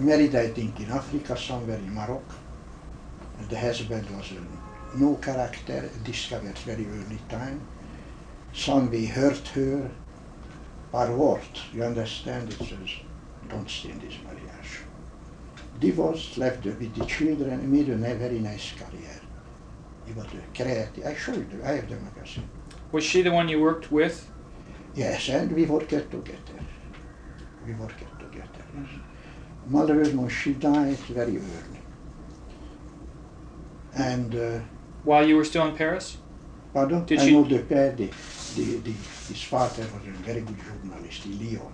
married, I think, in Africa, somewhere in Morocco. And the husband was a no character, discovered very early time. We hurt her par word. You understand? It says, don't stay in this marriage. Divorced, left with the children, made a very nice career. He was a creative. I showed you, I have the magazine. Was she the one you worked with? Yes, and we worked together. We worked together. Yes. Malheureusement, she died very early. And uh, While you were still in Paris? pardon? Did I she- know the père, the, the, the, his father was a very good journalist in Lyon.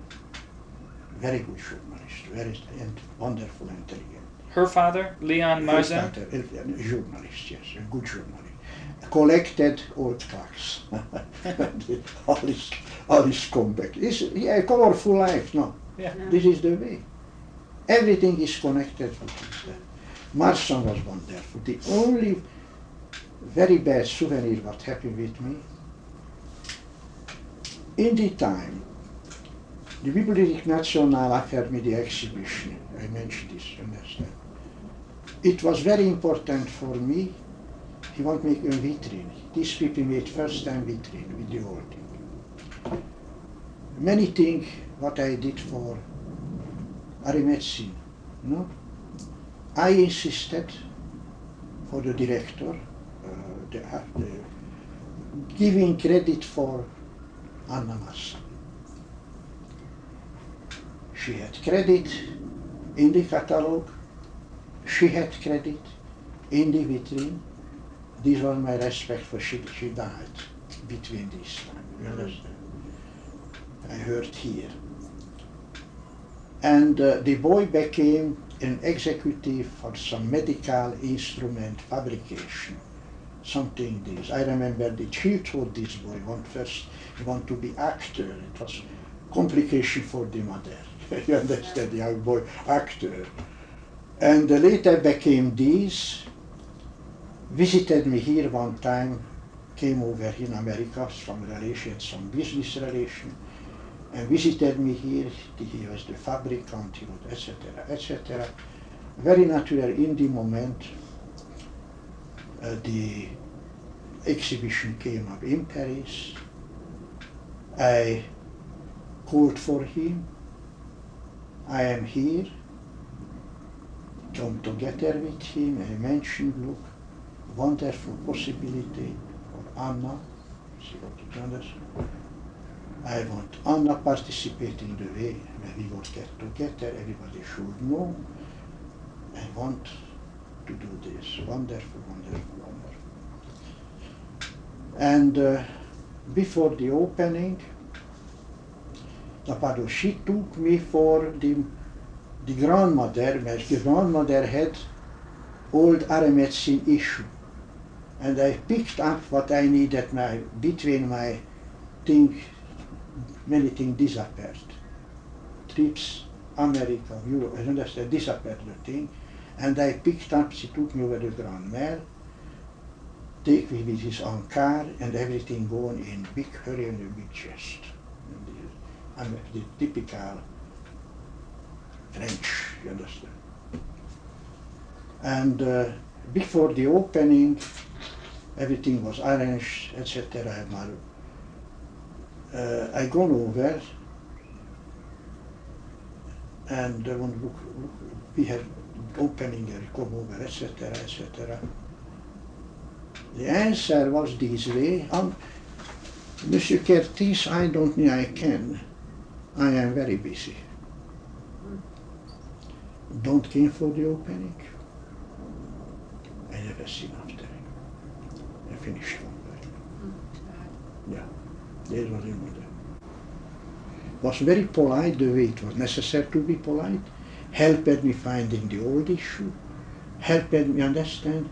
Very good journalist, very and wonderful, intelligent. Her father, Leon His Marzin? father, a, a journalist, yes, a good journalist. Collected old clocks. all his, all his comeback. It's yeah, a colorful life, no? Yeah. This is the way. Everything is connected with it. Marsan was wonderful. The only very bad souvenir what happened with me, in the time, the Bibliothèque Nationale offered me the exhibition. I mentioned this, understand. It was very important for me. He want to make a vitrine. These people made first time vitrine with the old thing. Many things what I did for medicine, no? I insisted for the director, uh, the, uh, the giving credit for Anna Massa. She had credit in the catalog, she had credit in the vitrine. This was my respect for she, she died between these time, you understand? I heard here. And uh, the boy became an executive for some medical instrument fabrication, something this. I remember the chief told this boy, want first, he want to be actor. It was complication for the mother. you understand, the young boy, actor. And uh, later became this, visited me here one time, came over in America, some relation, some business relation, visited me here. He was the fabricant, etc., etc. Very natural in the moment. Uh, the exhibition came up in Paris. I called for him. I am here. Come together with him. I mentioned, look, wonderful possibility for Anna. She got to understand. I want Anna participating the way we would get together, everybody should know. I want to do this. Wonderful, wonderful, wonderful. And uh, before the opening, Napado, she took me for the, the grandmother, my grandmother had old Art et Médecine issue. And I picked up what I needed my, between my thing many things disappeared. Trips, America, Europe, I understand, disappeared the thing. And I picked up, she took me over the Grand Mare, take me with his own car and everything going in big hurry and a big chest. And the, the typical French, you understand. And uh, before the opening, everything was arranged, etc. Uh, I gone over and uh, when look, look, we had opening and come over, etc., etc. The answer was this way. Um, Monsieur Kertész, I don't think I can. I am very busy. Don't came for the opening. I never seen after. I finished one. Yeah. This was there. Was very polite the way it was necessary to be polite. Helped me finding the old issue. Helped me understand.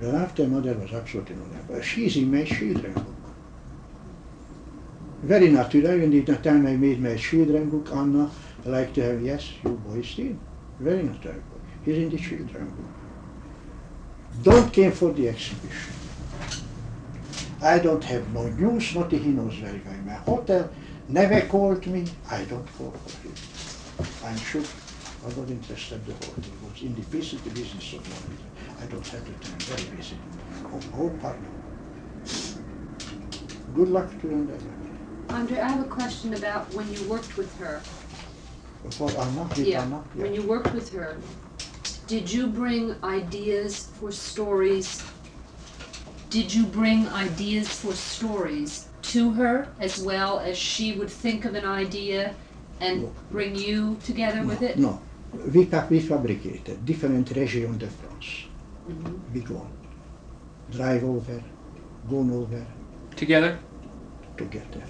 But after mother was absolutely not. She's in my children book. Very natural. And the time I made my children book, Anna, I like to have, yes, you boys did. Very natural. He's in the children book. Don't came for the exhibition. I don't have no news, not he knows very well. My hotel never called me, I don't call for him. I'm sure I was interested the hotel. thing. was in the business, the business of money. I don't have the time, very busy. Oh, oh pardon. Good luck to you. Andre, I have a question about when you worked with her. For Anna, Yeah, Anna, when you worked with her, did you bring ideas for stories? Did you bring ideas for stories to her as well as she would think of an idea and No. bring you together with it? No, we, fa- we fabricated different regions de France. Mhm. We go, drive over, go over, Together? together.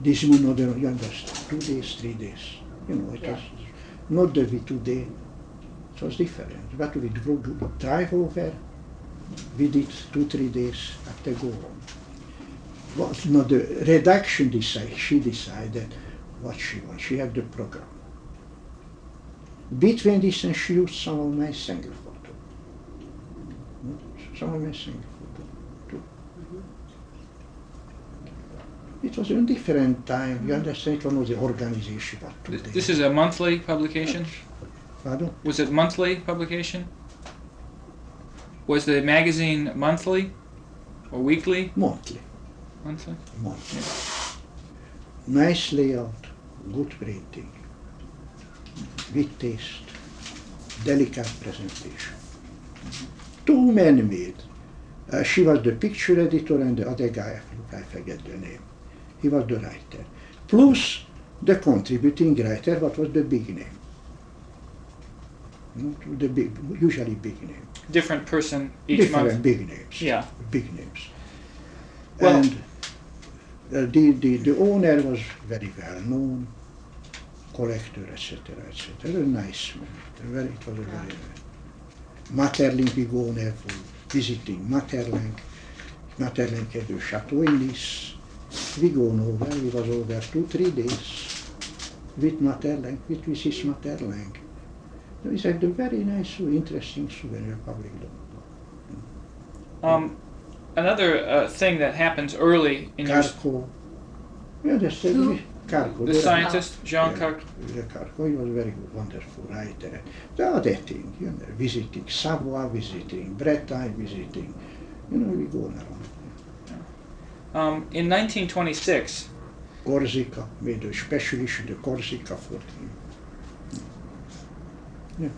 This is another, you understand, two days, three days. You know, it Yeah. was not the we two day. It was different. But we drove, drive over, we did two, three days after go home. What, no, the redaction decide, she decided what she wants. She had the program. Between this and she used some of my single photo. Some of my single photo too. Mm-hmm. It was a different time. You understand? It was the organization. But today. This is a monthly publication? Pardon? Was it monthly publication? Was the magazine monthly or weekly? Monthly. Monthly. Monthly. Nice layout, good printing, with taste, delicate presentation. Two men made. Uh, she was the picture editor and the other guy, I forget the name. He was the writer. Plus the contributing writer, what was the big name? Not the big, usually big name. Different person each Different month. big names. Yeah. Big names. Well- and uh, the, the, the owner was very well known, collector, etc., etc. A nice man. A Very, it was a very Maeterlinck we go there for visiting Maeterlinck. Maeterlinck had a chateau in Nice. We go over, we was over two, three days with Maeterlinck, with Mrs. Maeterlinck. We had a very nice, interesting souvenir public Um, another uh, thing that happens early in your Carco. You understand? Who? me? Carco. the scientist Jean Yeah. Carc. The Carco, he was a very wonderful writer. The other thing, you know, visiting Savoie, visiting Bretagne, visiting, you know, we go around. Um, in 1926, Corsica, made a special issue, the Corsica for him. Yeah.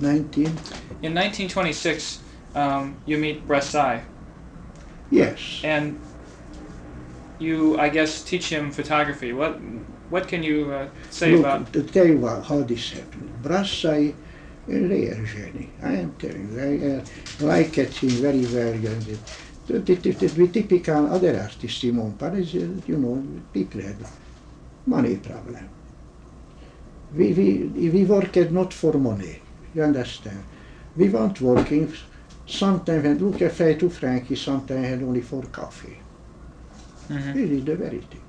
19, in 1926, um, you meet Brassai, yes. and you, I guess, teach him photography. What what can you uh, say Look, about? to tell you what, how this happened. Brassai, a rare genie. I am telling you, I uh, like it him very well. You know, the, the, the, the, the typical other artists in uh, you know, people had money problem. We, we, we worked not for money, you understand. We weren't working, sometimes when look at Fay to Frankie, sometimes had only for coffee. Mhm. This is the verity.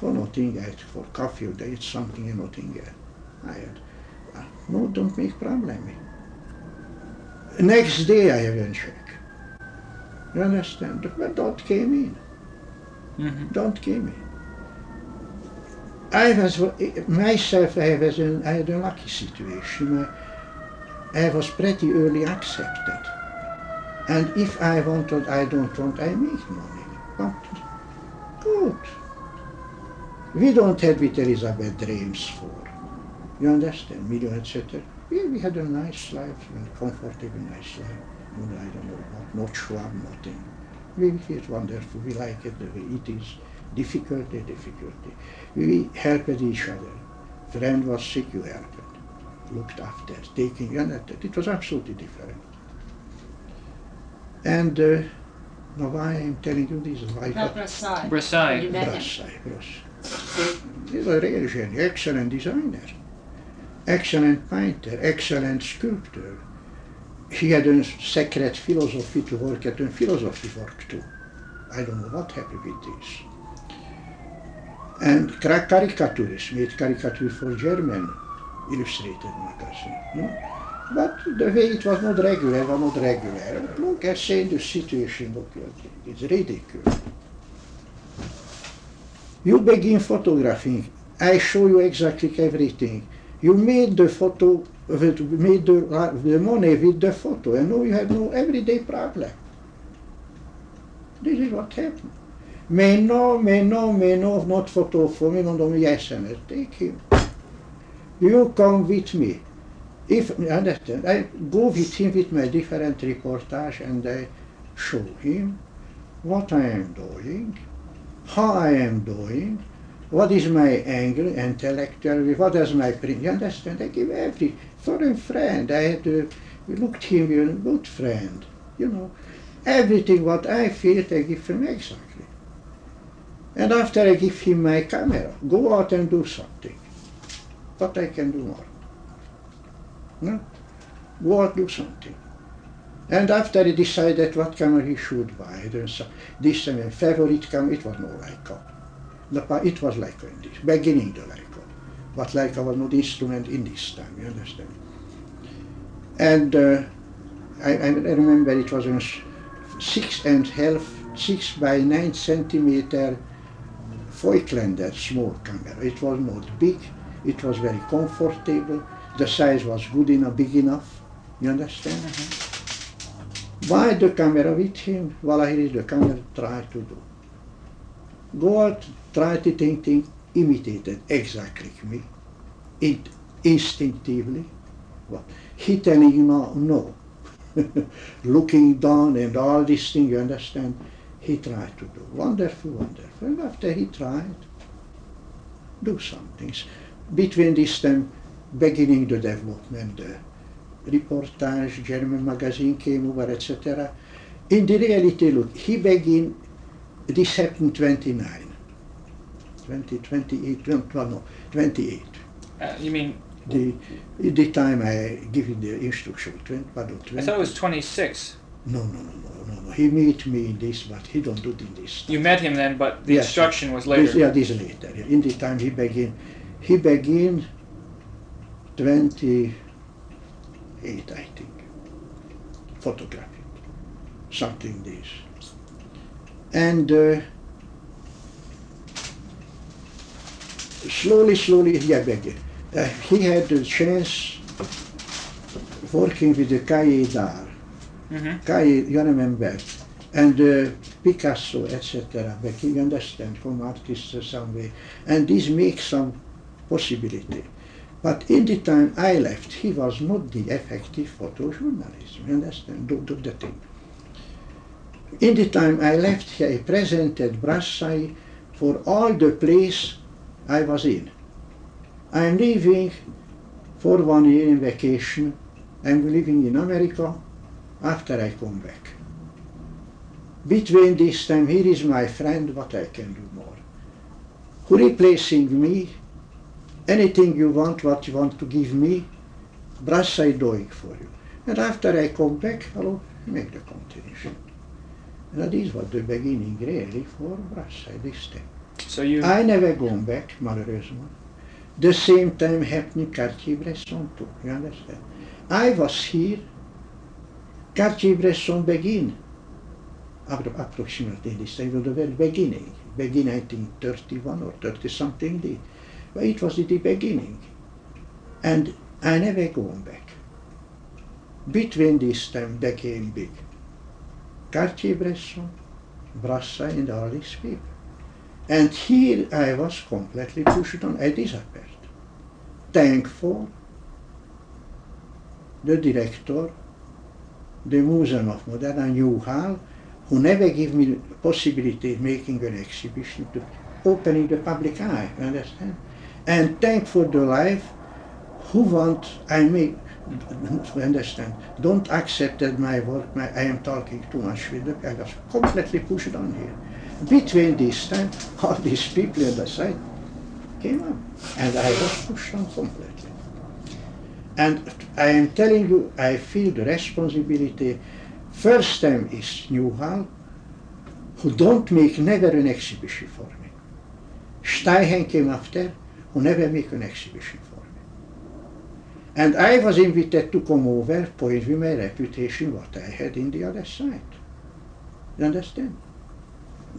For nothing else, for coffee, they eat something and nothing else. I had, uh, no, don't make problem. Next day I have a check. You understand? But don't came in. Mhm. Don't came in. I was myself. I was in, I had a lucky situation. I, I was pretty early accepted, and if I wanted, I don't want, I make money. But good. We don't have with Elizabeth dreams for. You understand? Million, etc. We, had a nice life, a comfortable, nice life. And I don't know what, not Schwab, nothing. We, it's wonderful. We like it the way it is. Difficulty, difficulty. We helped each other. Friend was sick, you helped. Looked after, taking, you understand? It was absolutely different. And uh, now why I'm telling you this, why About Brassai. Brassai. You met. Brassai, Brassai. He was a real genius, excellent designer, excellent painter, excellent sculptor. He had a secret philosophy to work at, and philosophy work too. I don't know what happened with this. And caricaturist, made caricature for German illustrated magazine. No? But the way it was not regular, was not regular. Look, I say the situation, look, it's ridiculous. You begin photographing. I show you exactly everything. You made the photo, with, made the, the money with the photo, and now you have no everyday problem. This is what happened. May no, may no, may no, not photo for me, yes, and I take him. You come with me. If, understand, I go with him with my different reportage and I show him what I am doing, how I am doing, what is my angle intellectually, what is my, print, you understand, I give every, for a friend, I had to, looked him a good friend, you know, everything what I feel, I give him exactly. And after I give him my camera, go out and do something. But I can do more. No? Go out do something. And after he decided what camera he should buy, then so this time a favorite camera, it was no Leica. The, it was Leica in this, beginning the Leica. But Leica was not instrument in this time, you understand? And uh, I, I remember it was a six and half, six by nine centimeter Voigtlander small camera. It was not big, it was very comfortable, the size was good enough, big enough, you understand? Mm-hmm. Buy the camera with him, while here is the camera, try to do. Go out, try to think, think, imitate exactly me, instinctively. What? He telling you no, no. Looking down and all these things, you understand? He tried to do. Wonderful, wonderful. And after he tried, do some things. Between this time, beginning the development, the reportage, German magazine came over, etc. In the reality, look, he began, this happened 29. 20, 28, no, 28. Uh, you mean? The, the time I give him the instruction, 20, pardon, 20. I thought it was 26. No, no, no, no, no, no. He meet me in this, but he don't do it in this. You met him then, but the Yes. instruction was later. This, yeah, this later. In the time he begin, he begin 28, I think, photography, something this. And uh, slowly, slowly, yeah, begin. Uh, he had the chance working with the Cahiers hmm remember, and uh, Picasso, etc. But you understand, from artists way. And this makes some possibility. But in the time I left, he was not the effective photojournalist. You understand? Do, do the thing. In the time I left, he presented Brassai for all the place I was in. I am leaving for one year in vacation. I'm living in America after I come back. Between this time, here is my friend, what I can do more. Who replacing me? Anything you want, what you want to give me, Brassai doing for you. And after I come back, hello, make the continuation. And that is what the beginning really for Brassai this time. So you. I never gone back, malheureusement. The same time happened Cartier-Bresson too, you understand? I was here, Cartier-Bresson begin, appro- approximately this time, the very beginning, begin 1931 or 30 something, the, but it was the beginning. And I never gone back. Between this time they came big. Cartier-Bresson, Brassai and all these people. And here I was completely pushed on, I disappeared. Thankful the director, the Museum of Modern Newhall, who never gave me the possibility of making an exhibition, to opening the public eye, understand? And thank for the life who want, I make, understand, don't accept that my work, my, I am talking too much with them, I was completely pushed on here. Between this time, all these people at the side came up, and I was pushed on completely. And I am telling you, I feel the responsibility. First time is Newhall, who don't make never an exhibition for me. Steichen came after, who never make an exhibition for me. And I was invited to come over, point with my reputation, what I had in the other side. You understand?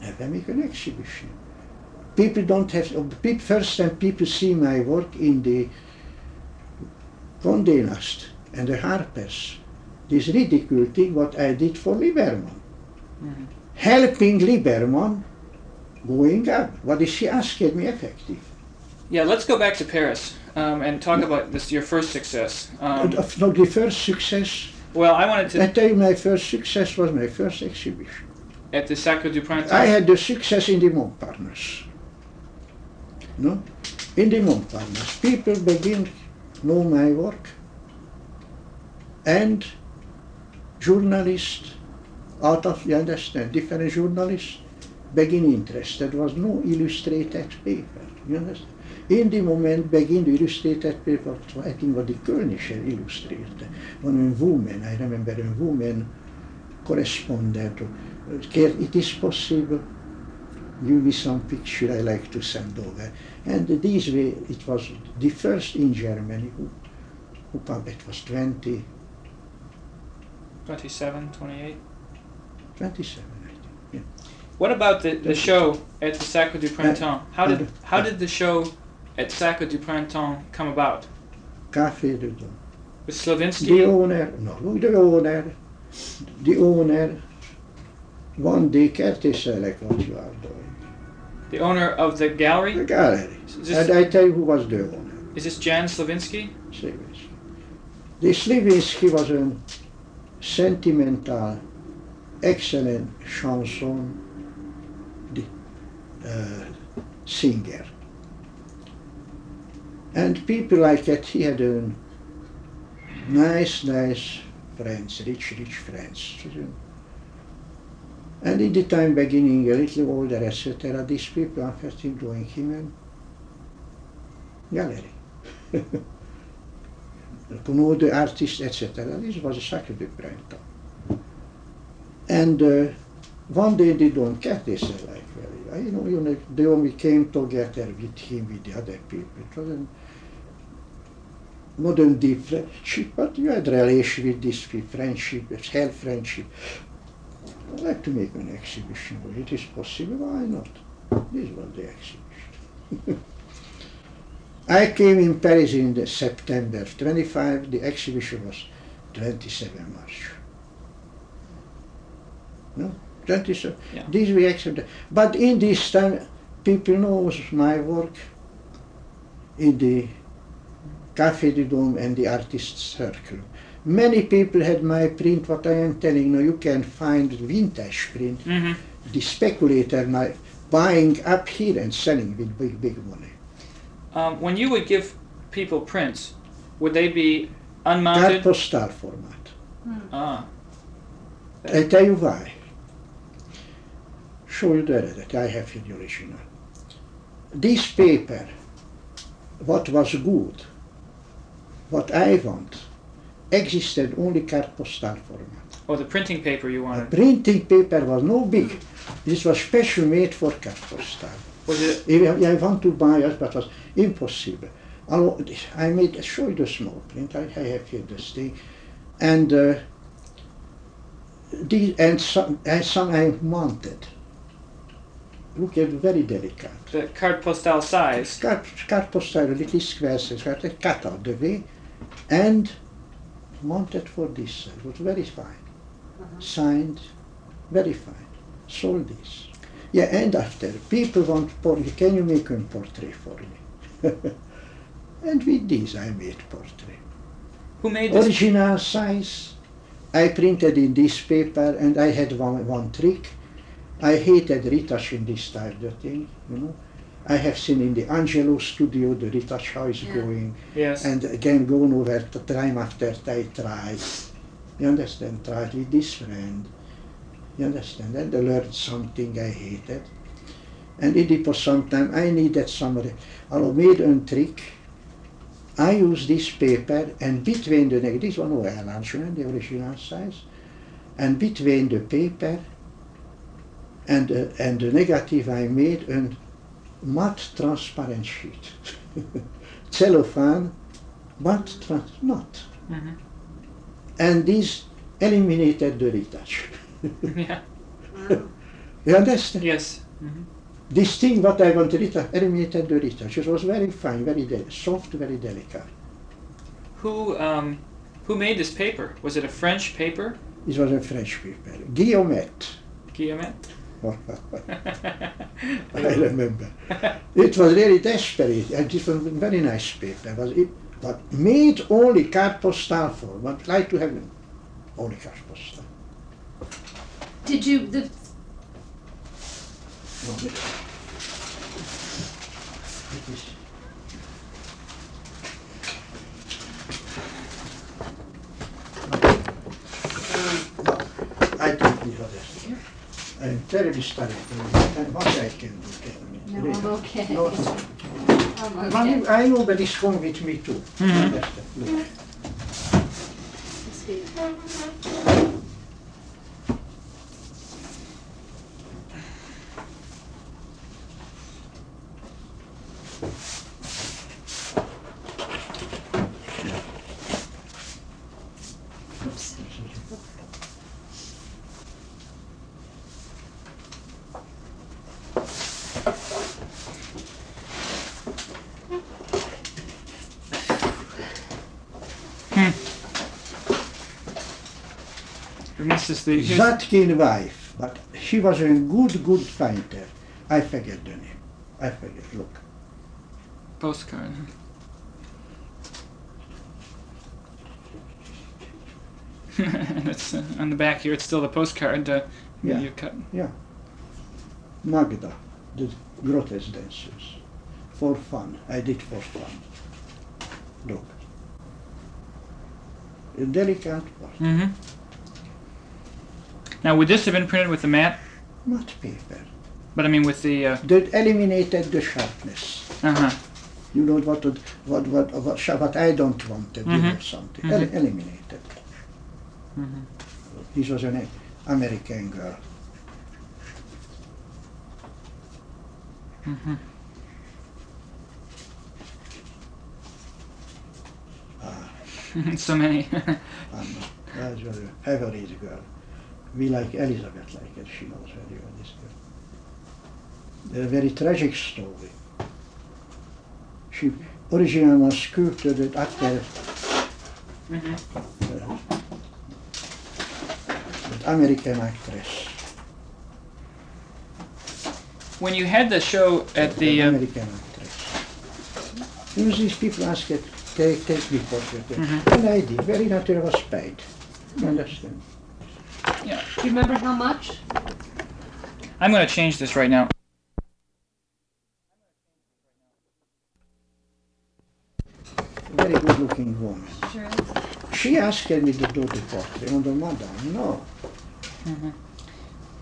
Never make an exhibition. People don't have, uh, first time people see my work in the Condé Nast and the Harpers this ridicule thing what I did for Liberman. Mhm. Helping Liberman going up. What is she asking me effective? Yeah, let's go back to Paris um, and talk about this your first success. Um, Of not the first success. well, I wanted I to tell you my first success was my first exhibition. at the Sacre du Printemps. I had the success in the Montparnasse. No? In the Montparnasse. People begin know my work. And journalists out of, you understand, different journalists begin interested. Was no illustrated paper. You understand? In the moment begin the illustrated paper, I think what the Kölnischer illustrated. One woman, I remember a woman correspondent. Care, it is possible, give me some picture I like to send over. And this way, it was the first in Germany who, who pub- it was 20, 27, 28. 27, I think. What about the, the show at the Sacre du Printemps? How did uh, how did the show at Sacre du Printemps come about? Café de Dôme. With The Slavinsky? owner, no, the owner, the owner, one day Kertész like what you are doing. The owner of the gallery? The gallery? gallery. Is And this, I tell you who was the owner. is this Jan Slavinsky? Sliwinski. The Sliwinski was a sentimental, excellent chanson uh, singer. And people like that, he had a nice, nice friends, rich, rich friends. And in the time beginning, a little older, etc., these people are first enjoying him in gallery. to know the artist, etc. This was a sacred printemps. And uh, one day they don't get this like very, you know, you know, they only came together with him, with the other people. It wasn't modern deep friendship, but you had relation with this friendship, it's hell friendship. I'd like to make an exhibition, but it is possible, why not? This was the exhibition. I came in Paris in September 25. The exhibition was 27 March. No, 27. Yeah. This we. But in this time, people knows my work in the Café du Dôme and the Artists Circle. Many people had my print. What I am telling you, you can find vintage print. Mm-hmm. The speculator my, buying up here and selling with big, big money. Um, when you would give people prints, would they be unmounted? postal format. Ah, I tell you why. Show you the that I have in the original. This paper, what was good, what I want, existed only carte postal format. oh, the printing paper you The wanted. printing paper was no big. This was special made for carte postal. Was it? I want to buy it, but it was impossible. I made, show you the small print, I, I have here this thing. And uh, these, and some, and some I mounted. Look at very delicate. The carte postale size. Card, carte postal, little squares, cut out the way, and mounted for this. It was very fine. Uh-huh. Signed, very fine. Sold this. Yeah, and after, people want, por- can you make a portrait for me? and with this I made portrait. Who made this? Original size. I printed in this paper and I had one, one trick. I hated retouching this type of thing, you know. I have seen in the Angelo studio the retouch how is Yeah. going Yes. and again going over the time after I try. You understand? Tried with this friend. You understand? And I learned something I hated. And it was sometime I needed somebody. I made a trick. I used this paper and between the neg- this one was enlargement, the original size, and between the paper and uh, and the negative I made a matte transparent sheet. Cellophane, but trans- not. hmm And this eliminated the retouch. yeah. You understand? Yes. hmm This thing what I want to retouch eliminated the retouch. It was very fine, very soft, very delicate. who um, who made this paper? Was it a French paper? It was a French paper. Guillaumet. Guillemette. I remember. It was really desperate. and It was a very nice paper. Was it, but made only card postal for, but like to have only postal. Did you, the, No, I'm terribly sorry. And what I can do, tell me. no, Really. I'm okay. No, I'm But okay. I know that it's come with me too. Mhm. Understand? Look. See. Oops. And this is the Zadkine wife, but she was a good, good painter. I forget the name. I forget. Look. postcard. That's uh, on the back here. It's still the postcard. Uh, Yeah. You cut. Yeah. Magda, the grotesque dancers. For fun. I did for fun. Look. A delicate part. Mm-hmm. Now, would this have been printed with the matte? Not paper. But I mean, with the. Uh That eliminated the sharpness. Uh huh. You know what what what what, what I don't want, to know Mhm. something. Mhm. El- eliminated. Mhm. This was an American girl. Mm-hmm. Ah, so many. Anna. That was a favorite girl. We like Elizabeth like it. She knows very well this girl. A very tragic story. She originally was sculpted after mm-hmm. uh, American actress. When you had the show at the. An Uh, American actress. You know, these people ask it, take, take me portrait. Mhm. And I did. Very natural was paid. You understand? Do you remember how much? I'm going to change this right now. Very good looking woman. Sure. She asked me to do the portrait. And the madam, no. Mhm.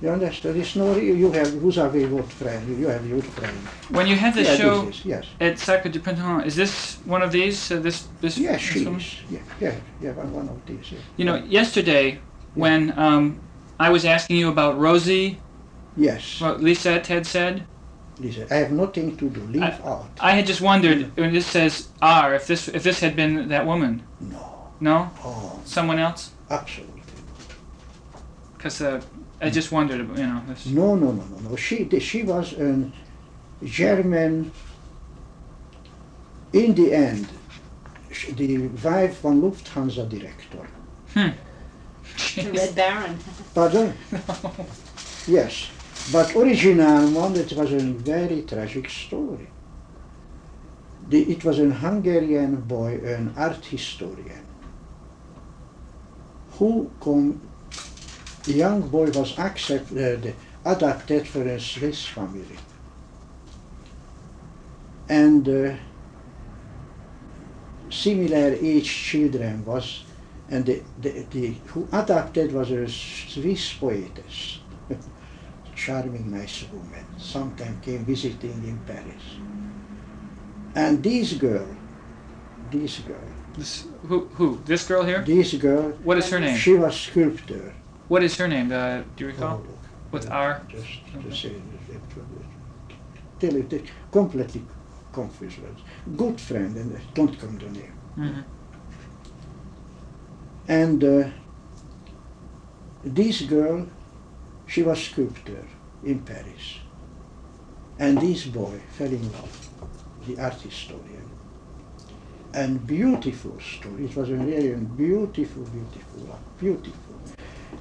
You understand? It's no, you have, vous avez votre frère, you have your friend. When you had the yeah, show this is, yes. at Sacre du Printemps, is this one of these? Uh, this this. Yes, this she one? is. Yeah, yeah, yeah, one one of these. Yeah. You know, yesterday when um, I was asking you about Rosie, Yes, what Lisette had said, listen, I have nothing to do. Leave out. I had just wondered when this says R, if this if this had been that woman. No. No, Oh, someone else. absolutely. Because uh, I just wondered, you know. This. No, no, no, no, no. She, she was a German. In the end, the wife von Lufthansa director. The Red Baron. Pardon? No. Yes, but original one it was a very tragic story. The, it was a Hungarian boy, an art historian, who come, the young boy was accepted, adopted for a Swiss family. And uh, similar age children was, and the, the, the, who adopted was a Swiss poetess charming, nice woman. Sometime came visiting in Paris. And this girl, this girl, This, who who? This girl here? this girl, What is her name? she was sculptor. What is her name? Uh, do you Oh, recall? look, With uh, R? Just to say, tell it completely confused. words. Good friend, and don't come the name. hmm And uh, this girl, she was sculptor in Paris. And this boy fell in love, the art historian. and beautiful story. It was a really beautiful, beautiful, beautiful.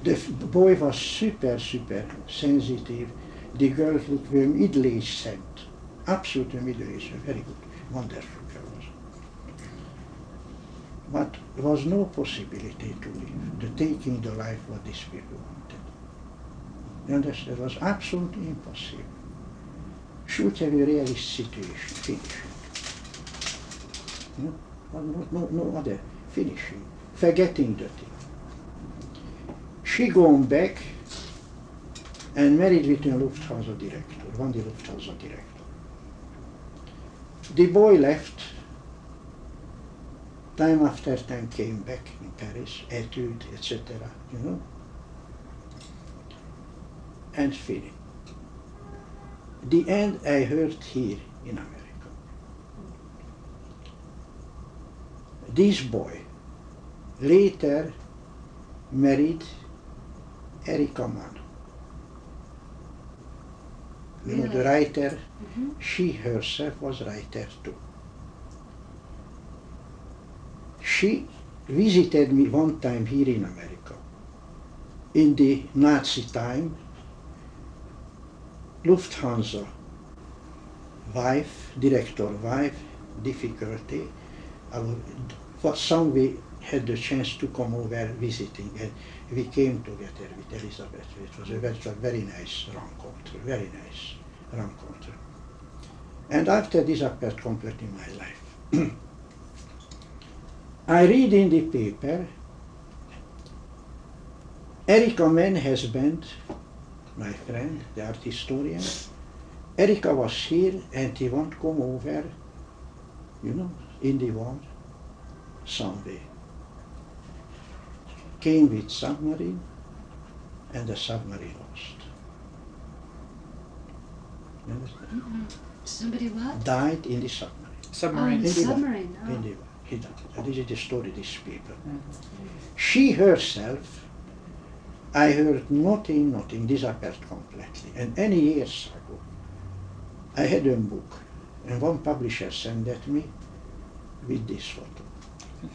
The boy was super, super sensitive. The girl looked very middle-aged scent. Absolutely middle-aged, very good, wonderful. But there was no possibility to live, the taking the life what these people wanted. You understand? It was absolutely impossible. Should have a realistic situation, finishing. No, no, no, no other finishing, forgetting the thing. She gone back and married with a Lufthansa director, one the Lufthansa director. The boy left, time after time came back in Paris, etude, etc., you know, and finished. The end I heard here in America. This boy later married Erika Mann. You know, the writer, Mhm. she herself was writer too. She visited me one time here in America. In the Nazi time, Lufthansa wife, director wife, difficulty. I for some we had the chance to come over visiting and we came together with Elizabeth. It was a very, very nice rencontre, very nice rencontre. And after this appeared completely in my life. I read in the paper Erika Mann has been my friend, the art historian. Erika was here and he want to come over, you know, in the war someday. Came with submarine and the submarine lost. You understand? Mm-hmm. Somebody what? Died in the submarine. Oh, Submarine. the In the war. submarine. Oh. In the oh. war. This is the story these people. Mhm. She herself, I heard nothing, nothing, disappeared completely. And any years ago, I had a book, and one publisher sent it me with this photo.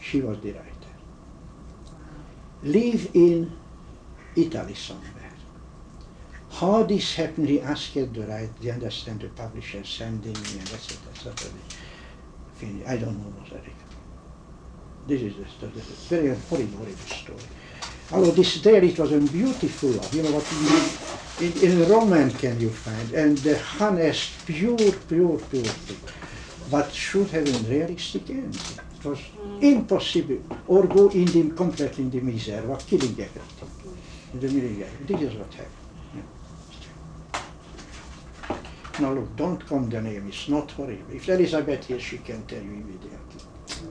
She was the writer. Live in Italy somewhere. How this happened, he asked the right, the understand the publisher sending me and etc. etc. Fin- I don't know what Eric. This is a, the, the very horrible, horrible story. Although this there it was a beautiful love, you know what you, in, in Roman can you find, and the honest, pure, pure, pure thing. But should have a realistic end. It was mm. impossible, or go in the completely in the misery, or killing everything. In the misery. This is what happened. yeah. Now look, don't come the name, it's not horrible. If Elizabeth here, she can tell you immediately.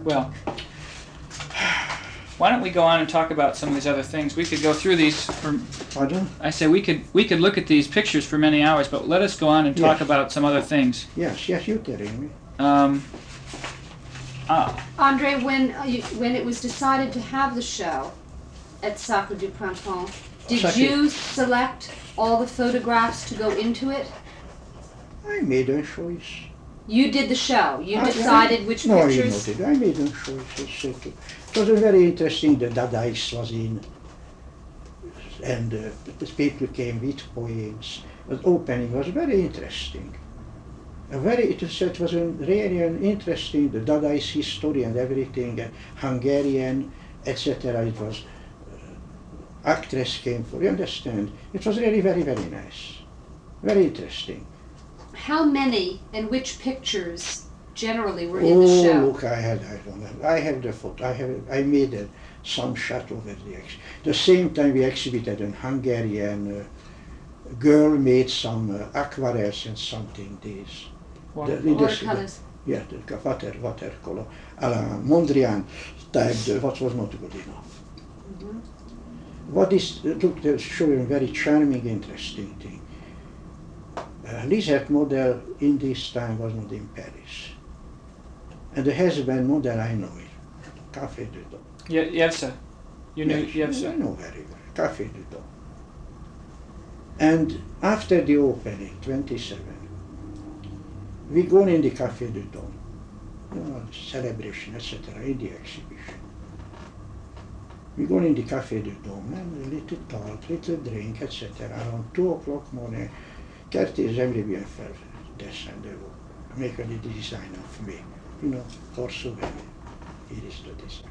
Well, why don't we go on and talk about some of these other things? We could go through these for. Pardon? I say we could we could look at these pictures for many hours, but let us go on and talk Yes. about some other things. Yes, yes, you did, me. Um, ah, Andre, when uh, you, when it was decided to have the show at Sacre du Printemps, did Sacre. you select all the photographs to go into it? I made a choice. You did the show. You I- I- decided which no, pictures. I not. I made a choice. Was a very interesting. The Dadaist was in, and uh, the people came with poems. The opening was very interesting. A very, it was, it was a really an interesting, the Dadaist history and everything, uh, Hungarian, etc. It was, uh, actress came for, you understand? It was really very, very nice. Very interesting. How many and which pictures generally we were in oh, the show? look, I had, I don't know. I have the photo. I have, I made uh, some shot over the ex. The same time we exhibited in Hungarian uh, girl made some uh, aquarels and something. These. water- The- the- Watercolors. Yeah, the water, watercolor. A la Mondrian type, the, what was not good enough. Mhm. What is, look, they're showing very charming, interesting thing. Uh, Lisette model in this time was not in Paris. And the husband model, I know it. Café du Dôme. Ye- Yevsa. You knew Yes, I Yevsa. know very well. Café du Dôme. And after the opening, 27, we go in the Café du Dôme. you know, celebration, etc. in the exhibition. We go in the Café du Dôme and a little talk, little drink, etc. Around two o'clock morning, Kertész Emily bien faire descendre, make a little design of me, you know, for souvenir. Here is the design.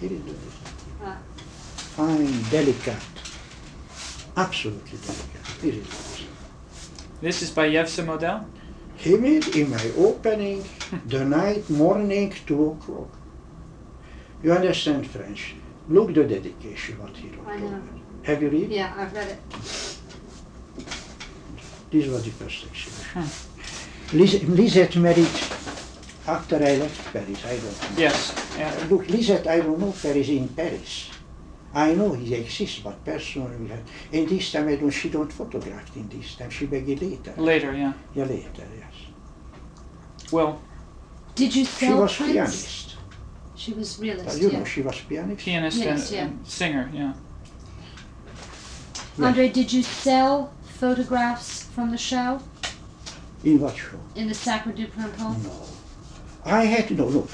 Here is the design. Ah. Fine, delicate, absolutely delicate. Here is the design. This is by Yevsa Model. He made in my opening the night morning two o'clock. You understand French? Look the dedication what he wrote. I know. Have you read? Yeah, I've read it. This was the first exhibition. Lis- Lisette married after I left Paris. I don't know. Yes. Yeah. Look, Lisette, I don't know Paris in Paris. I know he exists, but personally, we in this time, I don't, she don't photograph in this time. She began later. Later, yeah. Yeah, later, yes. Well, Did you She was prints? pianist. She was realist, you yeah. know, she was pianist. pianist Yes, and, yeah. and singer, yeah. Yeah. Andre, did you sell photographs from the show In what show? in the Sacre du Printemps? No. I had, no, look,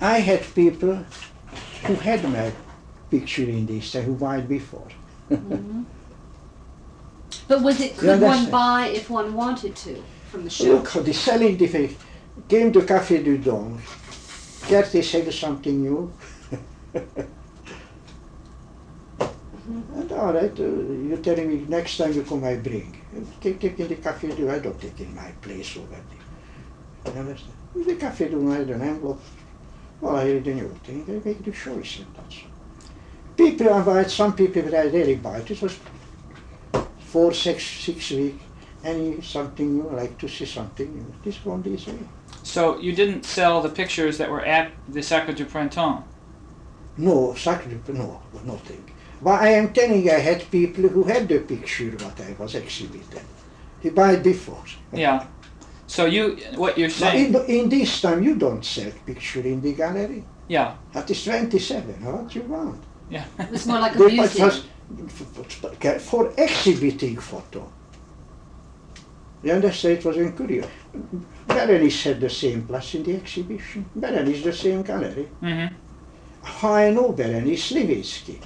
I had people who had my picture in this, who died before. Mhm. But was it, could one buy if one wanted to from the show? Look, the selling fa- came to Café du Dôme. Gertie said something new. And all right, uh, you're telling me next time you come, I bring. Take, take in the Café du I don't take in my place over there. You understand? In the Café du I an envelope. Well, I read the new thing, I make the choice and that's. People I buy some people that I really buy it. Was four, six, six weeks. Any something you like to see something. This one this way. So you didn't sell the pictures that were at the Sacre du Printemps. No, Sacre du Printemps, no, nothing. But I am telling you, I had people who had the picture what I was exhibiting. They buy it before. Yeah. So you, what you're saying, in, in this time, you don't sell picture in the gallery. yeah, That is 27. What you want? yeah. it's more like a The- museum. was for, for exhibiting photo. You understand? It was in Korea. Berenice had the same place in the exhibition. Berenice the same gallery. hmm How I know Berenice Lewinsky.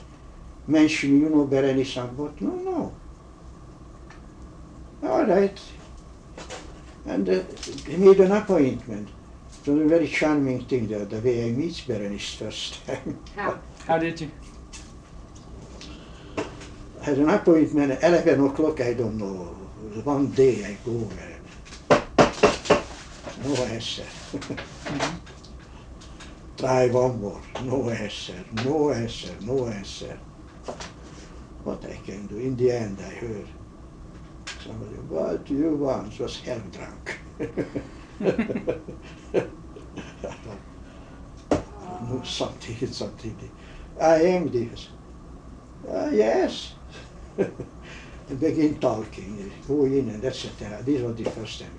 Mention you know Berenice Abbott? No, no. All right. And uh, he made an appointment. It was a very charming thing, the, the way I meet Berenice first time. How? How did you? I had an appointment at 11 o'clock, I don't know. One day I go there. No answer. Try one more. No answer. No answer. No answer. What I can do? In the end, I heard somebody, what do you want? was hell drunk. no, something, something. I am this. Uh, yes. and begin talking, go in and etc. This was the first time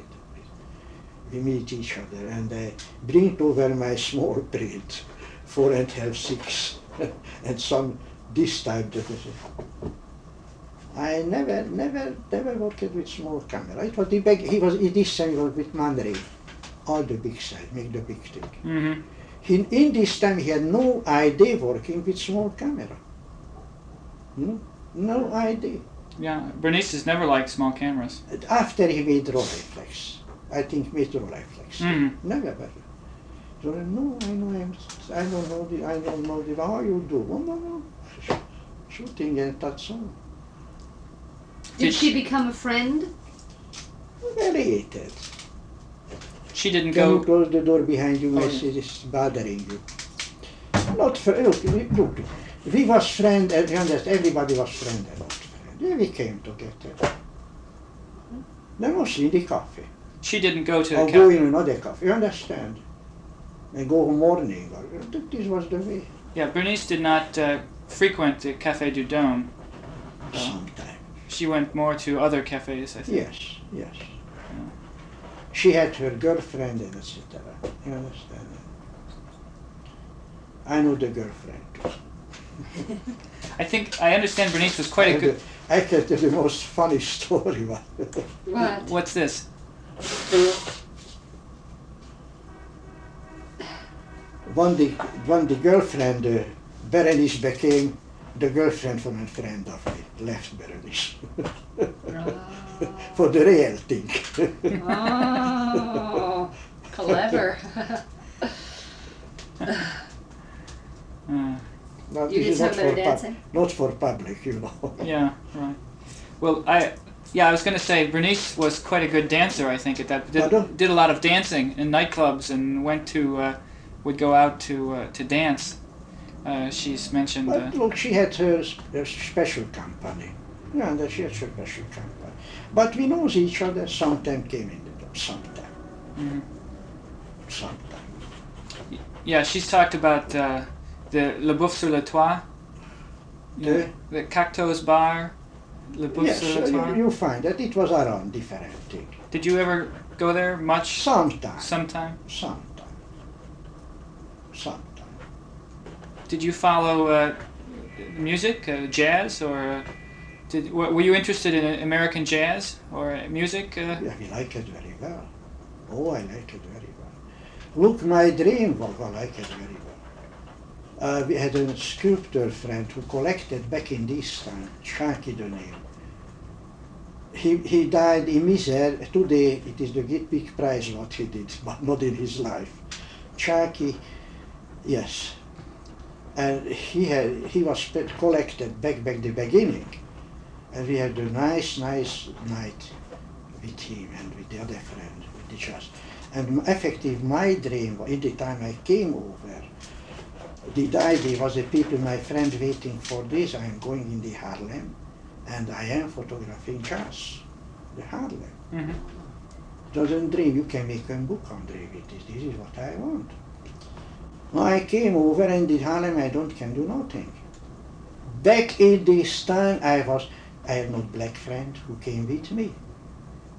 we, we meet each other and I bring over my small print, four and a half, six, and some this type that is I never, never, never worked with small camera. It was the big, he was, this time he was with Mandarin, all the big size, make the big thing. hmm He, in this time he had no idea working with small camera. No, no idea. Yeah. Bernice has never liked small cameras. After he made Rolleiflex, I think made Rolleiflex. hmm Never better. So no, I know I'm, I don't know the, I don't know the, how you do? Oh, no, no, shooting and that's all. Did Did- she become a friend? Very hated. She didn't Can you go. close the door behind you? Oh, I yeah. see bothering you. Not fr- look, we- look, we was friend, and you understand, everybody was friend and not friend. Yeah, we came together. Then mostly in the cafe. She didn't go to Or the go cafe. in another cafe, you understand? And go home morning, or, this was the way. Yeah, Bernice did not uh, frequent the Café du Dôme. Oh. Sometime. She went more to other cafes, I think. Yes, yes. She had her girlfriend and etc. You understand? I know the girlfriend too. I think I understand Bernice was quite a good. uh, I can tell the most funny story. What? What? What's this? One the, one the girlfriend, uh, Berenice became the girlfriend from a friend of me, left Berenice. For the real thing. oh, clever. Uh, Now, You this did is not better for, pub- dancing? not for public, you know. yeah, right. Well, I yeah, I was gonna say Bernice was quite a good dancer. I think at that did, did a lot of dancing in nightclubs and went to uh, would go out to uh, to dance. Uh, she's mentioned. Uh, look, she had her her special company. Yeah, that she had her special company. But we know each other. Sometime came in the door. Sometime. mhm. Sometime. Yeah, she's talked about uh, the Le Boeuf sur le Toit, know, The- the Cactos Bar, Le Boeuf Yes, sur le uh, Toit. you, you find that it was around different thing. Did you ever go there much? Sometime. Sometime. Sometime. Sometime. Did you follow uh, music, uh, jazz, or uh, did were you interested in American jazz or music? Uh, Yeah, we like it very well. Oh, I like it very well. Look, my dream was I like it very well. Uh, we had a sculptor friend who collected back in this time, Csaky the. He, he died in Misère. Today it is the Big Prize what he did, but not in his life. Csaky, yes. And he had he was collected back back the beginning. And we had a nice, nice night with him and with the other friend, with the just. And effective, my dream, in the time I came over, the idea was the people, my friend waiting for this, I am going in the Harlem, and I am photographing jazz, the Harlem. mhm. Doesn't dream, you can make a book on dream this, this is what I want. I came over and in Harlem I don't can do nothing. Back in this time I was, I had no black friend who came with me.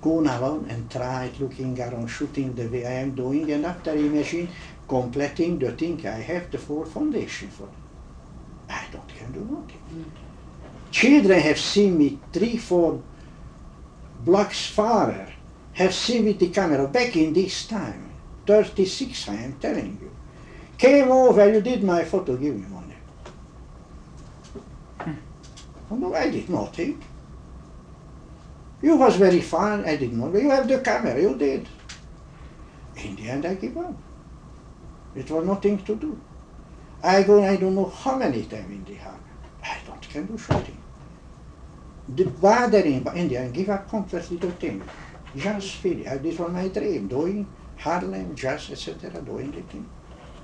Gone alone and tried looking around, shooting the way I am doing and after imagine completing the thing I have the four foundation for. I don't can do nothing. Children have seen me three, four blocks farther, have seen with the camera back in this time, 36 I am telling you. Came over, you did my photo, give me money. Hmm. Oh, no, I did nothing. You was very fine, I did not. You have the camera, you did. In the end, I give up. It was nothing to do. I go, I don't know how many times in the house. I don't can do shooting. The bothering, but in the end, give up completely the thing. Just feel it. This was my dream, doing Harlem, jazz, etc., doing the thing.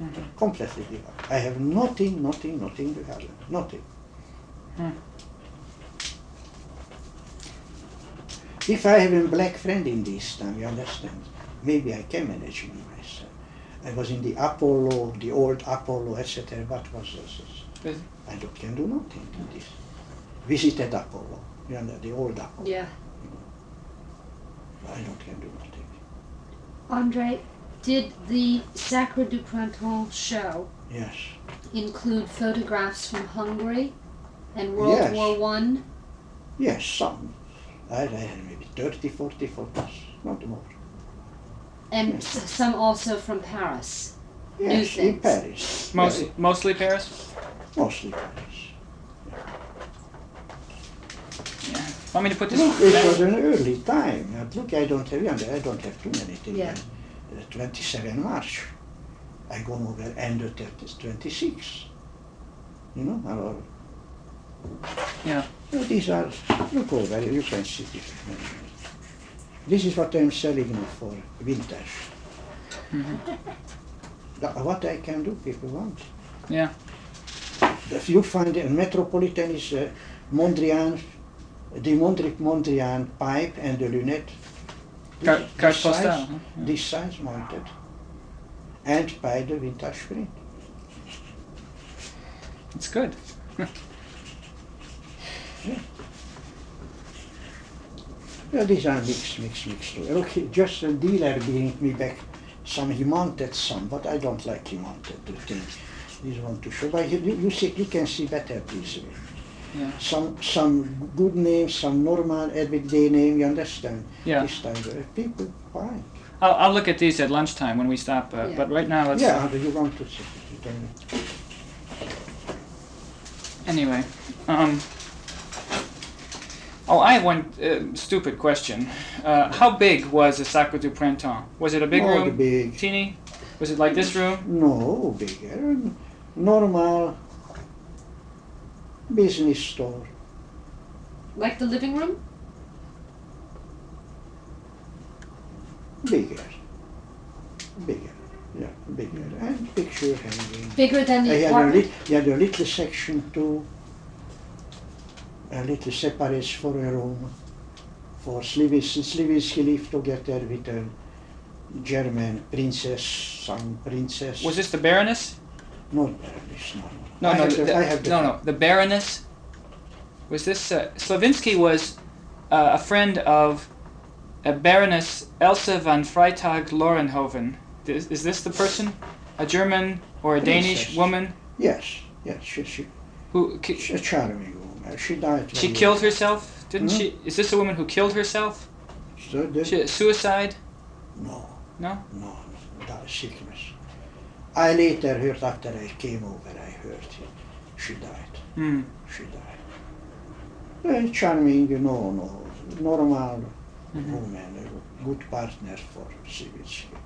Mhm. Completely give up. I have nothing, nothing, nothing to Harlem. Nothing. Hmm. If I have a black friend in this time, you understand, maybe I can manage it myself. I was in the Apollo, the old Apollo, etc. What was this? Yes. I don't, can do nothing to this. Visited Apollo, you know, the old Apollo. Yeah. I don't can do nothing. Andre, did the Sacre du Printemps show Yes. include photographs from Hungary and World Yes. War One? Yes, some. I, I had maybe 30, 40 photos, not more. And Yes. some also from Paris. Yes, in. Paris. Most, Yeah, mostly Paris. mostly Paris. Yeah. Want me to put this? Look, it was an early time. And look, I don't have, I don't have too many things. Yeah. Uh, 27 March. I go over and the 26. You know, or, Yeah. These are, look over, you can see this. This is what I'm selling now for vintage. Mhm. Tha- What I can do, people want. Yeah. If you find a Metropolitan is uh, Mondrian, the Mondri- Mondrian pipe and the lunette. This- carte this size- huh? This size mounted. And by the vintage print. It's good. Yeah, these are mixed, mixed, mixed. Look, he- just a dealer bring me back some, he mounted some, but I don't like he mounted the thing. These want to show, but you, you you see, you can see better this way. Yeah. Some, some good names, some normal everyday name, you understand? Yeah. This time, uh, people buy. I'll, I'll look at these at lunchtime when we stop. Uh, Yeah. But right now, let's. Yeah, you want to see you tell. Anyway, um, oh, I have one uh, stupid question. Uh, how big was the Sacre du Printemps? Was it a big Not room? big. Teeny? Was it like this room? No, bigger. Normal business store. Like the living room? Bigger. Bigger. Yeah, bigger. And picture hanging. Bigger than I the uh, had a, apartment? lit- you had a little section too. A uh, little separate for a room. For Slivis, Sliwinski lived together with a German princess, some princess. Was this the Baroness? Not Baroness, no. No, I no, the, the- I have no, no. The Baroness. Was this uh, Sliwinski was uh, a friend of a Baroness Elsa von Freytag-Loringhoven. Is, is this the person? A German or a Danish woman Yes, yes, she, she, who ki- a charming woman. She died. she killed herself? Didn't Hmm? she? Is this a woman who killed herself? So the- She, suicide? no, No. no, that sickness. I later heard after I came over, I heard he, she died. Hmm. She died. Uh, charming, you know, no, normal Mhm. woman, a good partner for Sivitsky.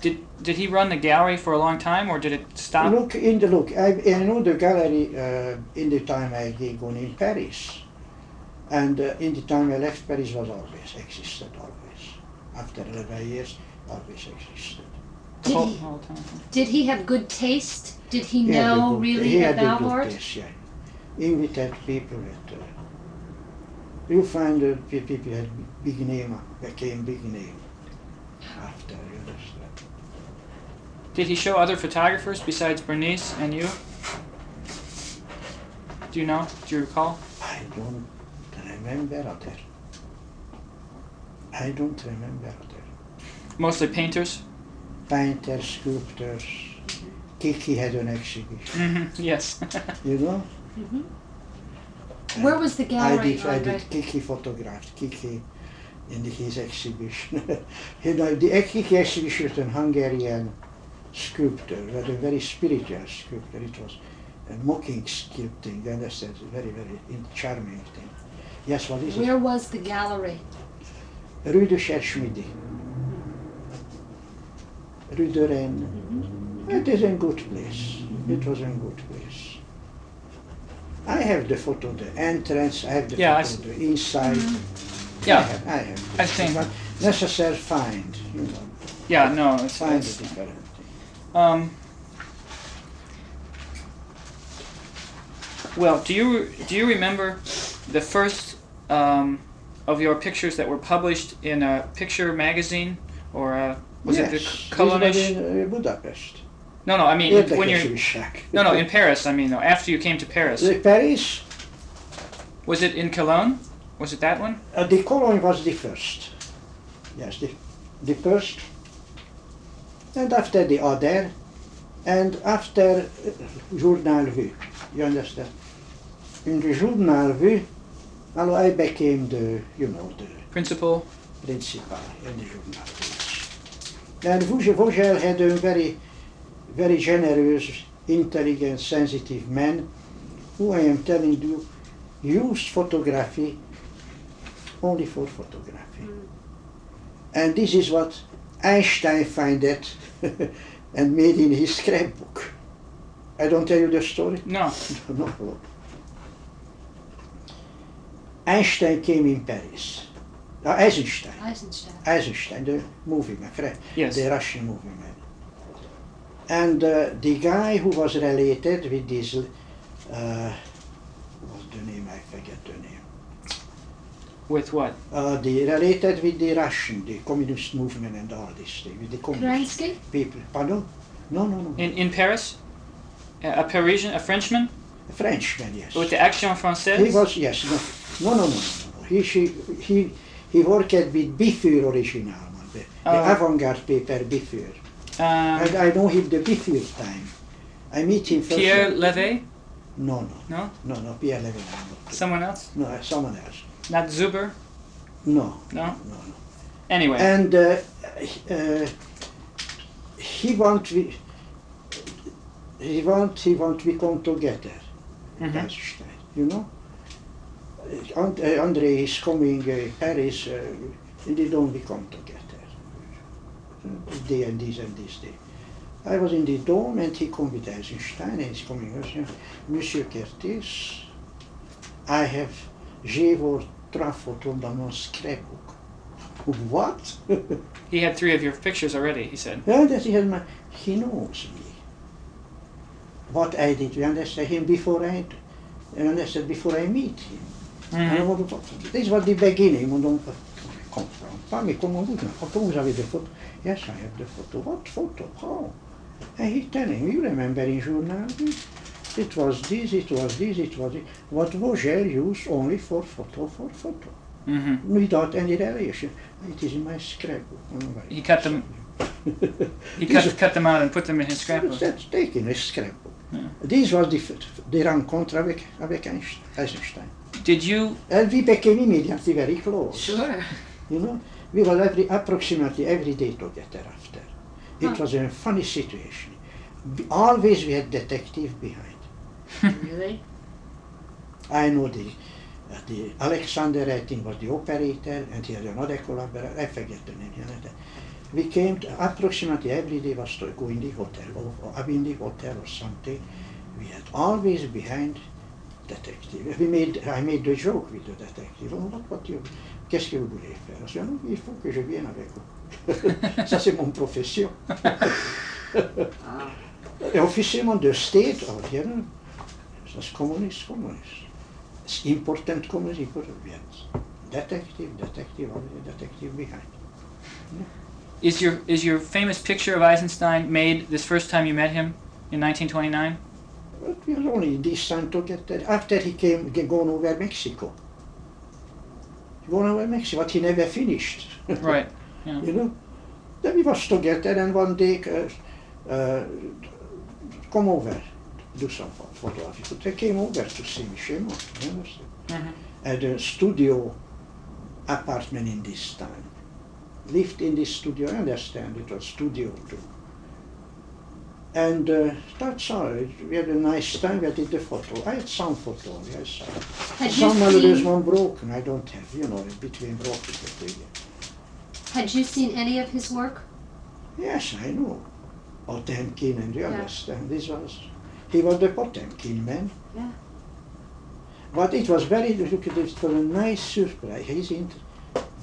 Did did he run the gallery for a long time, or did it stop? Look in the look. I, I know the gallery uh, in the time I gone in Paris, and uh, in the time I left Paris was always existed always. After eleven years, always existed. The Did whole- he, whole did he have good taste? Did he He had a know good- really he had a about good art? taste, yeah. Invited people at. Uh, you find uh, people had big name became big name after you understand. Did he show other photographers besides Bernice and you? Do you know? Do you recall? I don't remember other. I don't remember other. Mostly painters. Painters, sculptors. Kiki had an exhibition, hmm Yes. you know. Mhm. Where was the gallery? I did, I did Kiki photographed Kiki in his exhibition. you know, the Kiki exhibition was an Hungarian sculptor, but a very spiritual sculptor. It was a mocking sculpting, you understand? Very, very charming thing. Yes, what is it? Where was the gallery? it? Rue de Cherche-Midi. Rue de Rennes. It is a good place. It was a good place. I have the photo, of the entrance, I have the Yeah, I photo, s- the inside. I Yeah. have, I have. I've seen- But necessary find, you know, Yeah. No. It's, find it's the different thing. um. Well, do you do you remember the first um, of your pictures that were published in a picture magazine or a, was yes, it the Kolonish? in uh, Budapest. No, no. I mean when you're Érdekes no, no in Paris. I mean no, after you came to Paris. The Paris, Was it in Cologne? Was it that one? uh, the Cologne was the first. Yes, the, the first. And after the other, and after uh, Journal Vu. You understand? In the Journal Vu, well, I became the, you know, the Principal. principal in the Journal Vu. And Vogel had a very, very generous, intelligent, sensitive man who I am telling you used photography only for photography. Mm. And this is what Einstein found it and made in his scrapbook. I don't tell you the story? No. no. no. Einstein came in Paris. Uh, Eisenstein. Eisenstein. Eisenstein, the movie man, Fre- Yes. the Russian movie man. And uh, the guy who was related with this, uh, what's the name? I forget the name. With what? Uh, the related with the Russian, the communist movement and all this thing, with the communist Kerensky? people. Pardon? No, no, no. In in Paris? A a Parisian, a Frenchman? A Frenchman, yes. With the Action Française? He was, yes, no, no, no, no, no. no. He, she, he, he worked with Bifur original, the, the Oh. avant-garde paper Bifur. Um, And I know him the Bifur time. I meet him first. Pierre Levy? No, no, No? no, no, Pierre. No, Someone else? no, uh, someone else. Not Zuber? No, No? no, no. Anyway. And uh, uh, he want we he want he want we come together. Mhm. Eisenstein, you know. And, uh, Andre is coming uh, Paris, uh, and they don't we come together. Day and this and this day. I was in the dome and he come with Eisenstein and he's coming. he said, Monsieur Kertész, I have j'ai vos photos dans mon scrapbook. What? He had three of your pictures already. He said. Yeah, that he, has my, he knows me. What I did, you understand him before I, you understand, before I meet him. Mhm. And what- what- This was the beginning. when don't come from. Fammi come vous, come vous avez the photo? Yes, I have the photo. What photo? How? And he telling me, you remember in journal, it was this, it was this, it was this. What Vogel used only for photo, for photo, hmm without any relation. It is in my scrapbook. He cut them- He This cut, cut them out and put them in his scrapbook. That's taken a scrapbook. Yeah. This was the, f- the rencontre avec, avec Einstein- Eisenstein. Did you? And we became immediately very close. Sure. You know, we were every, approximately every day together after. It Huh. was a funny situation. Always we had detective behind. Really? I know the, uh, the Alexander, I think, was the operator, and he had another collaborator. I forget the name. You know, that. We came to, approximately every day was to go in the hotel or, or in the hotel or something. We had always behind detective. We made, I made the joke with the detective. Oh, what, what you, qu'est-ce que vous voulez faire? Je dis, non, il faut que je vienne avec vous. Ça, c'est mon profession. Ah. Et officiellement de state, oh, you know, that's communist, communist. It's important communist, important, yes. Detective, detective, always detective behind. Is your is your famous picture of Eisenstein made this first time you met him in 1929? But we were only this time to get there. After he came, he gone over Mexico. He gone over Mexico, but he never finished. Right. Yeah. you know. Then we was together and one day, uh, uh, come over, do some photography. So they came over to see me, Shemo, you understand? Mhm. At a studio apartment in this time. Lived in this studio, I understand, it was studio too. And uh, that's all. It- We had a nice time, we did the photo. I had some photo, yes. Had Some of there's one broken, I don't have, you know, between broken. they- Had you seen any of his work? Yes, I know. Potemkin and you Yeah. understand. This was he was the Potemkin man. Yeah. But it was very look at it was a nice surprise. He's in,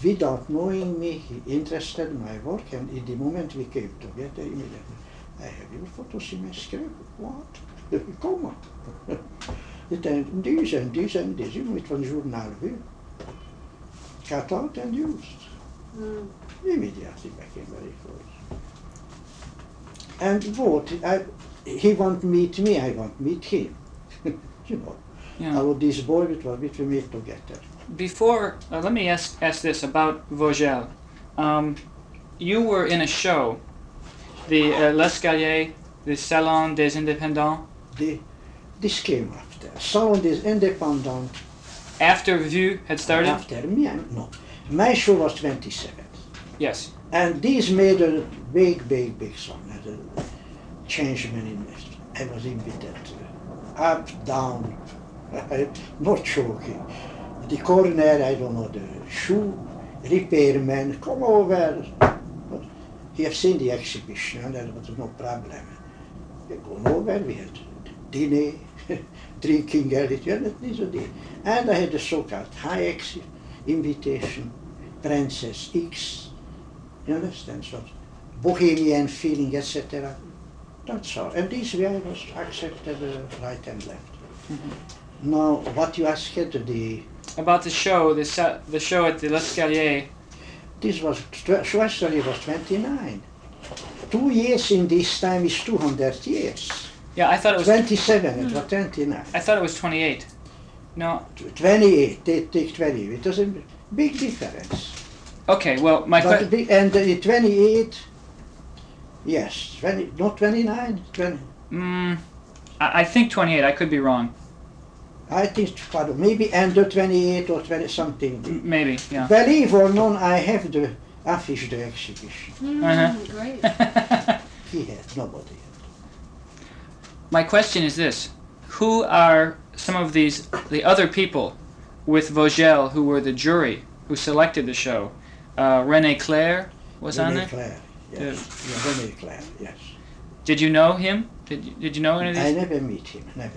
without knowing me, he interested in my work and in the moment we came together immediately. I have your photos in my scrapbook. What? Come on. it and this and this and this. You know, it was journal view. Cut out and used. Mm. Immediately became very close. And what I, he want meet me, I want meet him. you know, Yeah. our this boy it was we meet together. Before, uh, let me ask ask this about Vogel. Um, you were in a show, the uh, L'Escalier, the Salon des Indépendants, The, this came after. Salon des Indépendants. after Vu had started. after me. No, my show was 27, Yes. and this made a big, big, big song. Had a changement in it. I was invited up, down. not joking. The corner, I don't know, the shoe repairman, come over. He have seen the exhibition, and there was no problem. We go over, we had dinner, drinking everything, and this and that. And I had a so-called high ex invitation, Princess X, you understand, so bohemian feeling, etc. That's all. And this way I was accepted uh, right and left. Now, what you asked, the About the show, the the show at the L'Escalier. This was, Schwesterli was 29. Two years in this time is 200 years. Yeah, I thought it was. 27, it was 29. I thought it was 28. No. 28, they take 20. It was a big difference. Okay. Well, my But big- and the 28, yes, 20, not 29, 20. mm, I, I think 28. I could be wrong. I think, pardon, maybe under 28 or 20 something. Maybe. Yeah. Believe or not, I have the affiche the exhibition. Mm, Uh-huh. Great. He had nobody. My question is this: Who are some of these the other people with Vogel who were the jury who selected the show? Uh, René Clair was on René there. Clair, yes. Yeah, René Clair, yes. Did you know him? Did you, Did you know any of these? I never meet him, never.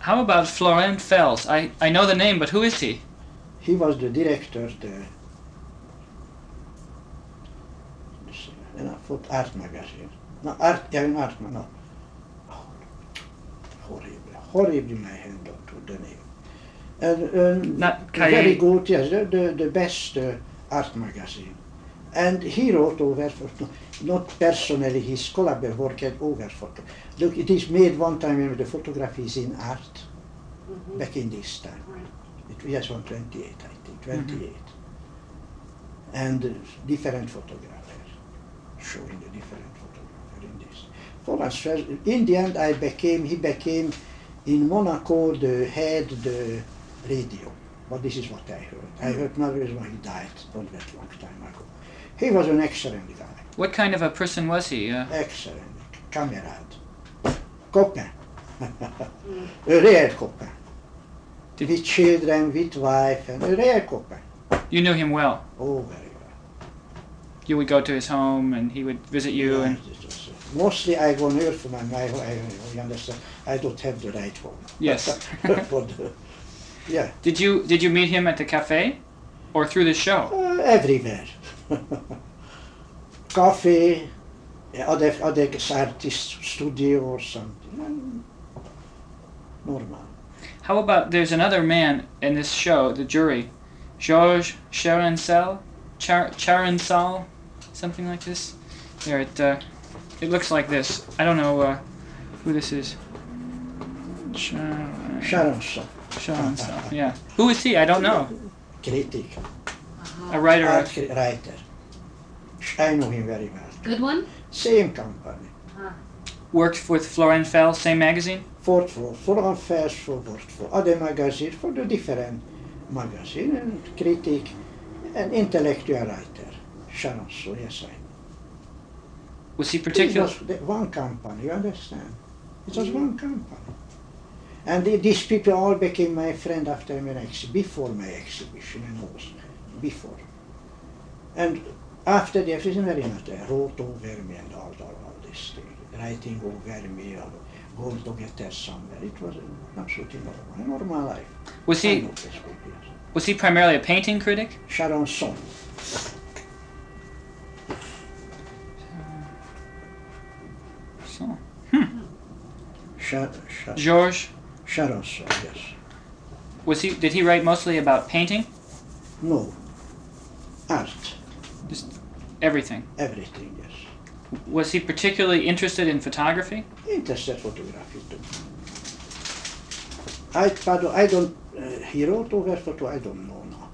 How about Florent Fels? I I know the name, but who is he? He was the director, the uh, for art magazine. No, art, in art, no. Oh, horrible, horrible my hand to the name. And, and Not very good, yes, the, the, the best uh, art magazine. And he wrote over, for, not personally, his collaborator worked over photo. Look, it is made one time when the photography is in art, Mhm. back in this time. Right. It was on 28, I think, 28. And uh, different photographers, showing the different photographer in this. For us, in the end, I became, he became in Monaco the head the radio. But this is what I heard. I heard now is when he died, not that long time ago. He was an excellent guy, What kind of a person was he? Uh, excellent, camarade, copain, a real copain. Did- with children, with wife, and a real copain. you knew him well. Oh, very well. You would go to his home, and he would visit you. And was, uh, mostly I go near from my, I, I, you understand, I don't have the right home. Yes. For the, yeah, did you did you meet him at the cafe, or through the show? uh, everywhere. Coffee, other, other artist studio or something. um, Normal. How about there's another man in this show, the jury, Georges Charensol, Char- Charensol, something like this. There, it uh, it looks like this. I don't know uh, who this is. Char- Sharonson, Charensol. Yeah. Who is he? I don't know. critic, A writer. art writer. I know him very well. Good one? Same company. Ah. worked with Florent Fell, same magazine. fought for, affairs, for worked for other magazines, for the different magazine and critic and intellectual writer. Sharon, so yes, I. Was he particular? It was one company, you understand? It was one company. And these people all became my friend after my exhibition, before my exhibition and also before. And after the exhibition, very much they wrote over me and all, all, all this thing, writing over me or going together somewhere. It was an absolutely normal, a normal life. Was he know this people, yes. was he primarily a painting critic? Sharon Son. So, Sha, Sha, hmm. Georges Sharon yes. was he? Did he write mostly about painting? No. Art, Just Everything. everything, yes. Was he particularly interested in photography? Interested in photography too. I, pardon, I don't, uh, he wrote over photo, I don't know now.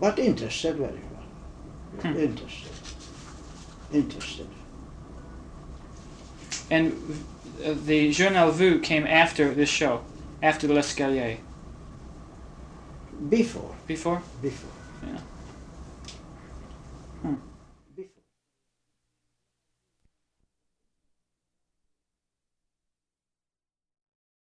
But interested very well. Hmm. Interested. Interested. And uh, the Journal Vu came after this show, after the L'Escalier. Before, Before? before. Hmm.